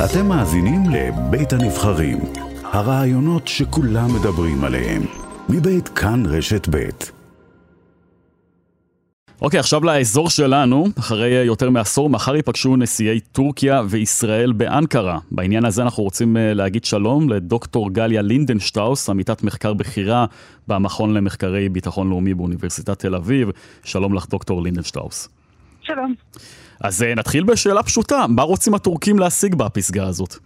אתם מאזינים לבית הנבחרים, הרעיונות שכולם מדברים עליהם, מבית כאן רשת בית. אוקיי, אוקיי, עכשיו לאזור שלנו, אחרי יותר מעשור, מחר ייפגשו נשיאי טורקיה וישראל באנקרה. בעניין הזה אנחנו רוצים אה, להגיד שלום לדוקטור גליה לינדנשטראוס, עמיתת מחקר בכירה במכון למחקרי ביטחון לאומי באוניברסיטת תל אביב. שלום לך, דוקטור לינדנשטראוס. שלום. אז אה, נתחיל בשאלה פשוטה, מה רוצים הטורקים להשיג בפסגה הזאת?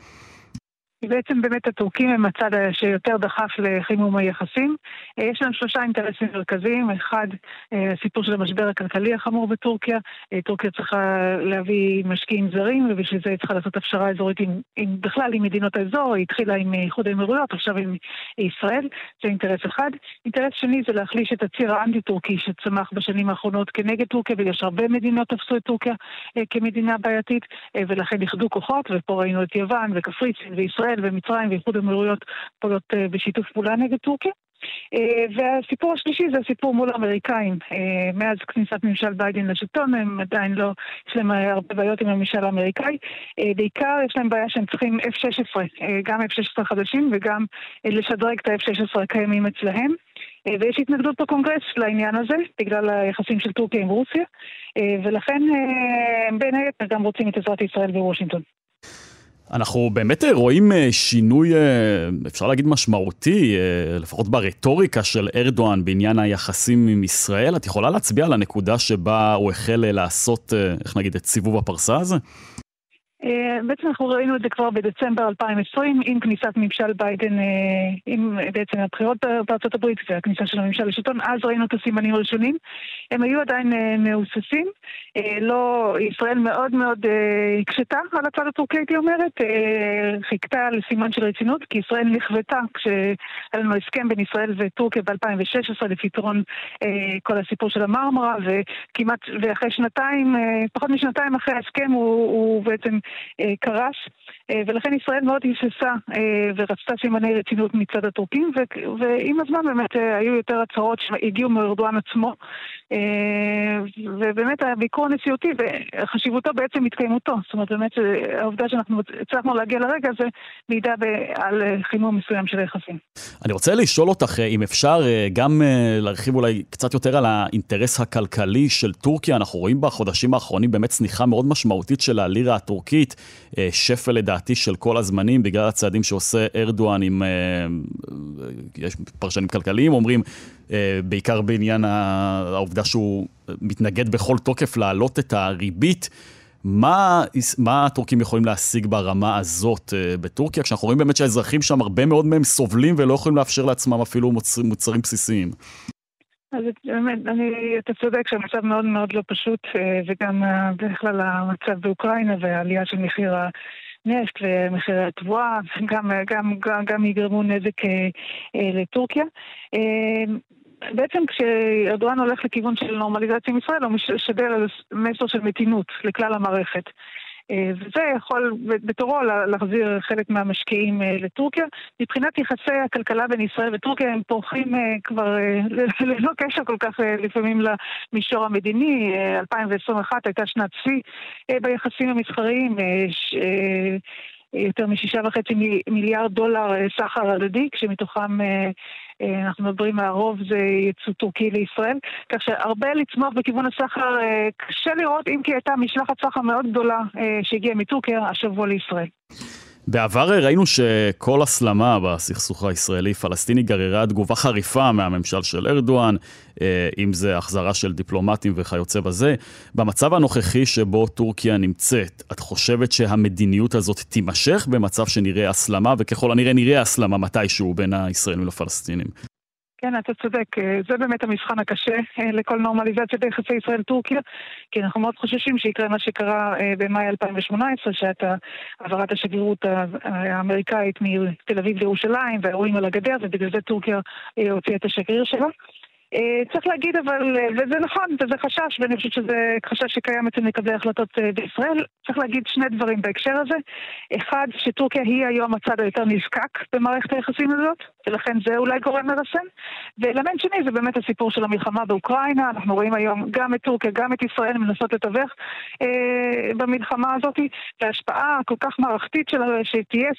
בעצם באמת הטורקים הם הצד שיותר דחף לחימום היחסים. אה, יש להם שלושה אינטרסים מרכזיים. אחד, אה, הסיפור של המשבר הכלכלי החמור בטורקיה. אה, טורקיה צריכה להביא משקיעים זרים, ובשביל זה היא צריכה לעשות הפשרה אזורית עם, עם בכלל עם מדינות האזור. היא התחילה עם איחוד האמירויות, עכשיו עם ישראל. זה אינטרס אחד. אינטרס שני זה להחליש את הציר האנטי-טורקי שצמח בשנים האחרונות כנגד טורקיה, בגלל שהרבה מדינות תפסו את טורקיה כמדינה בעייתית, ולכן איחדו כוחות, ופה ראינו את יוון וקפריסין וישראל. ישראל ומצרים ואיחוד האמירויות פועלות אה, בשיתוף פעולה נגד טורקיה. אה, והסיפור השלישי זה הסיפור מול האמריקאים. אה, מאז כניסת ממשל ביידן לשלטון הם עדיין לא, יש להם הרבה בעיות עם הממשל האמריקאי. בעיקר יש להם בעיה שהם צריכים F-16, גם F-16 חדשים וגם לשדרג את ה-F-16 הקיימים אצלהם. ויש התנגדות בקונגרס לעניין הזה, בגלל היחסים של טורקיה עם רוסיה, ולכן הם בין היתר גם רוצים את עזרת ישראל בוושינגטון. אנחנו באמת אה, רואים אה, שינוי, אה, אפשר להגיד משמעותי, לפחות ברטוריקה של ארדואן בעניין היחסים עם ישראל. את יכולה להצביע על הנקודה שבה הוא החל לעשות, איך נגיד, את סיבוב הפרסה הזה? אה, בעצם אנחנו ראינו את זה כבר בדצמבר 2020 עם כניסת ממשל ביידן, אה, עם בעצם הבחירות בארצות הברית והכניסה של הממשל לשלטון, אז ראינו את הסימנים הראשונים. הם היו עדיין אה, מהוססים. לא, ישראל מאוד מאוד הקשתה על הצד הטורקי, הייתי אומרת, חיכתה לסימן של רצינות, כי ישראל נכוותה כשהיה לנו הסכם בין ישראל וטורקיה ב-2016 לפתרון כל הסיפור של המרמרה, וכמעט, ואחרי שנתיים, פחות משנתיים אחרי ההסכם הוא, הוא בעצם קרס, אה, ולכן ישראל מאוד היססה אה, ורצתה סימני רצינות מצד הטורקים, ועם הזמן באמת היו יותר הצהרות שהגיעו מארדואן עצמו, ובאמת הביקור הנשיאותי וחשיבותו בעצם התקיימותו. זאת אומרת, באמת העובדה שאנחנו הצלחנו להגיע לרגע הזה מעידה על חימום מסוים של היחסים. אני רוצה לשאול אותך אם אפשר גם להרחיב אולי קצת יותר על האינטרס הכלכלי של טורקיה. אנחנו רואים בחודשים האחרונים באמת צניחה מאוד משמעותית של הלירה הטורקית. אה, שפל לדעתי של כל הזמנים, בגלל הצעדים שעושה ארדואן עם, אה, יש פרשנים כלכליים אומרים, אה, בעיקר בעניין העובדה שהוא מתנגד בכל תוקף להעלות את הריבית. מה, מה הטורקים יכולים להשיג ברמה הזאת בטורקיה, כשאנחנו רואים באמת שהאזרחים שם, הרבה מאוד מהם סובלים ולא יכולים לאפשר לעצמם אפילו מוצ, מוצרים בסיסיים? אז באמת, אני, אתה צודק שהמצב מאוד מאוד לא פשוט, אה, וגם אה, בכלל המצב באוקראינה והעלייה של מחיר הנפט ומחירי התבואה, גם, גם, גם, גם יגרמו נזק אה, לטורקיה. בעצם כשארדואן הולך לכיוון של נורמליזציה עם ישראל, הוא משדר מסר של מתינות לכלל המערכת. אה, וזה יכול בתורו להחזיר חלק מהמשקיעים אה, לטורקיה. מבחינת יחסי הכלכלה בין ישראל וטורקיה הם פורחים אה, כבר ללא קשר כל כך לפעמים למישור המדיני. 2021 הייתה שנת שיא ביחסים המסחריים. יותר משישה וחצי מיליארד דולר סחר הדדי, כשמתוכם אה, אנחנו מדברים מהרוב זה יצוא טורקי לישראל, כך שהרבה לצמוח בכיוון הסחר אה, קשה לראות, אם כי הייתה משלחת סחר מאוד גדולה אה, שהגיעה מטורקיה השבוע לישראל. בעבר ראינו שכל הסלמה בסכסוך הישראלי-פלסטיני גררה תגובה חריפה מהממשל של ארדואן, אה, אם זה החזרה של דיפלומטים וכיוצא בזה. במצב הנוכחי שבו טורקיה נמצאת, את חושבת שהמדיניות הזאת תימשך במצב שנראה הסלמה, וככל הנראה נראה הסלמה מתישהו בין הישראלים לפלסטינים? כן, אתה צודק. אה, זה באמת המבחן הקשה אה, לכל נורמליזציה ביחסי ישראל-טורקיה, כי אנחנו מאוד חוששים שיקרה מה שקרה אה, במאי 2018, שהייתה העברת השגרירות האמריקאית מתל אביב לירושלים והאירועים על הגדר, ובגלל זה טורקיה הוציאה את השגריר שלה. אה, צריך להגיד אבל, אה, וזה נכון, וזה חשש, ואני חושבת שזה חשש שקיים אצל מקבלי החלטות אה, בישראל, צריך להגיד שני דברים בהקשר הזה. אחד, שטורקיה היא היום הצד היותר נזקק במערכת היחסים הזאת, ולכן זה אולי גורם מרסן. ואלמנט שני זה באמת הסיפור של המלחמה באוקראינה, אנחנו רואים היום גם את טורקיה, גם את ישראל מנסות לתווך אה, במלחמה הזאת, וההשפעה הכל כך מערכתית שלה שתהיה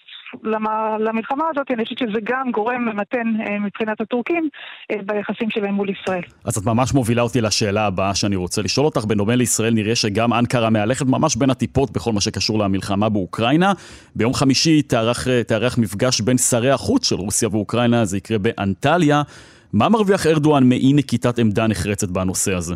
למלחמה הזאת, אני חושבת שזה גם גורם ממתן אה, מבחינת הטורקים אה, ביחסים שלהם מול ישראל. אז את ממש מובילה אותי לשאלה הבאה שאני רוצה לשאול אותך. בדומה לישראל נראה שגם אנקרה מהלכת ממש בין הטיפות בכל מה שקשור למלחמה באוקראינה. ביום חמישי תארח, תארח מפגש בין שרי החוץ של רוסיה ואוקראינה, זה יקרה באנטליה. מה מרוויח ארדואן מאי נקיטת עמדה נחרצת בנושא הזה?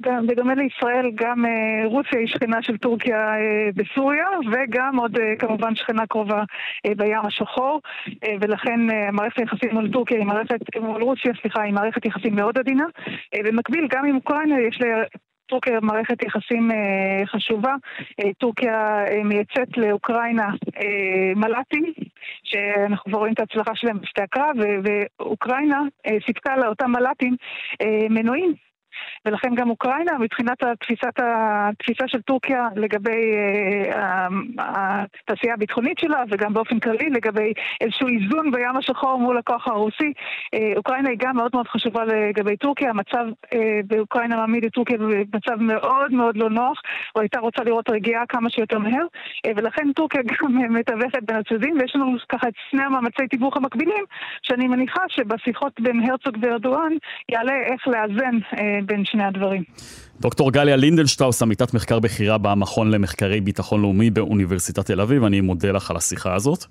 גם, בדומה לישראל, גם אה, רוסיה היא שכנה של טורקיה אה, בסוריה, וגם עוד אה, כמובן שכנה קרובה אה, בים השחור, אה, ולכן אה, מערכת היחסים מול טורקיה היא מערכת, מול רוסיה, סליחה, היא מערכת יחסים מאוד עדינה. אה, במקביל, גם עם אוקראינה יש לה... טורקיה מערכת יחסים אה, חשובה. אה, טורקיה אה, מייצאת לאוקראינה מל"טים, שאנחנו כבר רואים את ההצלחה שלהם בשתי הקרב, ואוקראינה סיפקה לאותם מל"טים מנועים ולכן גם אוקראינה, מבחינת התפיסת, התפיסה של טורקיה לגבי אה, התעשייה הביטחונית שלה, וגם באופן כללי לגבי איזשהו איזון בים השחור מול הכוח הרוסי, אה, אוקראינה היא גם מאוד מאוד חשובה לגבי טורקיה. המצב אה, באוקראינה מעמיד את טורקיה במצב מאוד מאוד לא נוח, או הייתה רוצה לראות רגיעה כמה שיותר מהר, ולכן טורקיה גם מתווכת בין הצדדים, ויש לנו ככה את שני המאמצי תיווך המקבילים, שאני מניחה שבשיחות בין הרצוג וארדואן יעלה איך לאזן בין שני הדברים. דוקטור גליה לינדנשטראוס, עמיתת מחקר בכירה במכון למחקרי ביטחון לאומי באוניברסיטת תל אביב, אני מודה לך על השיחה הזאת.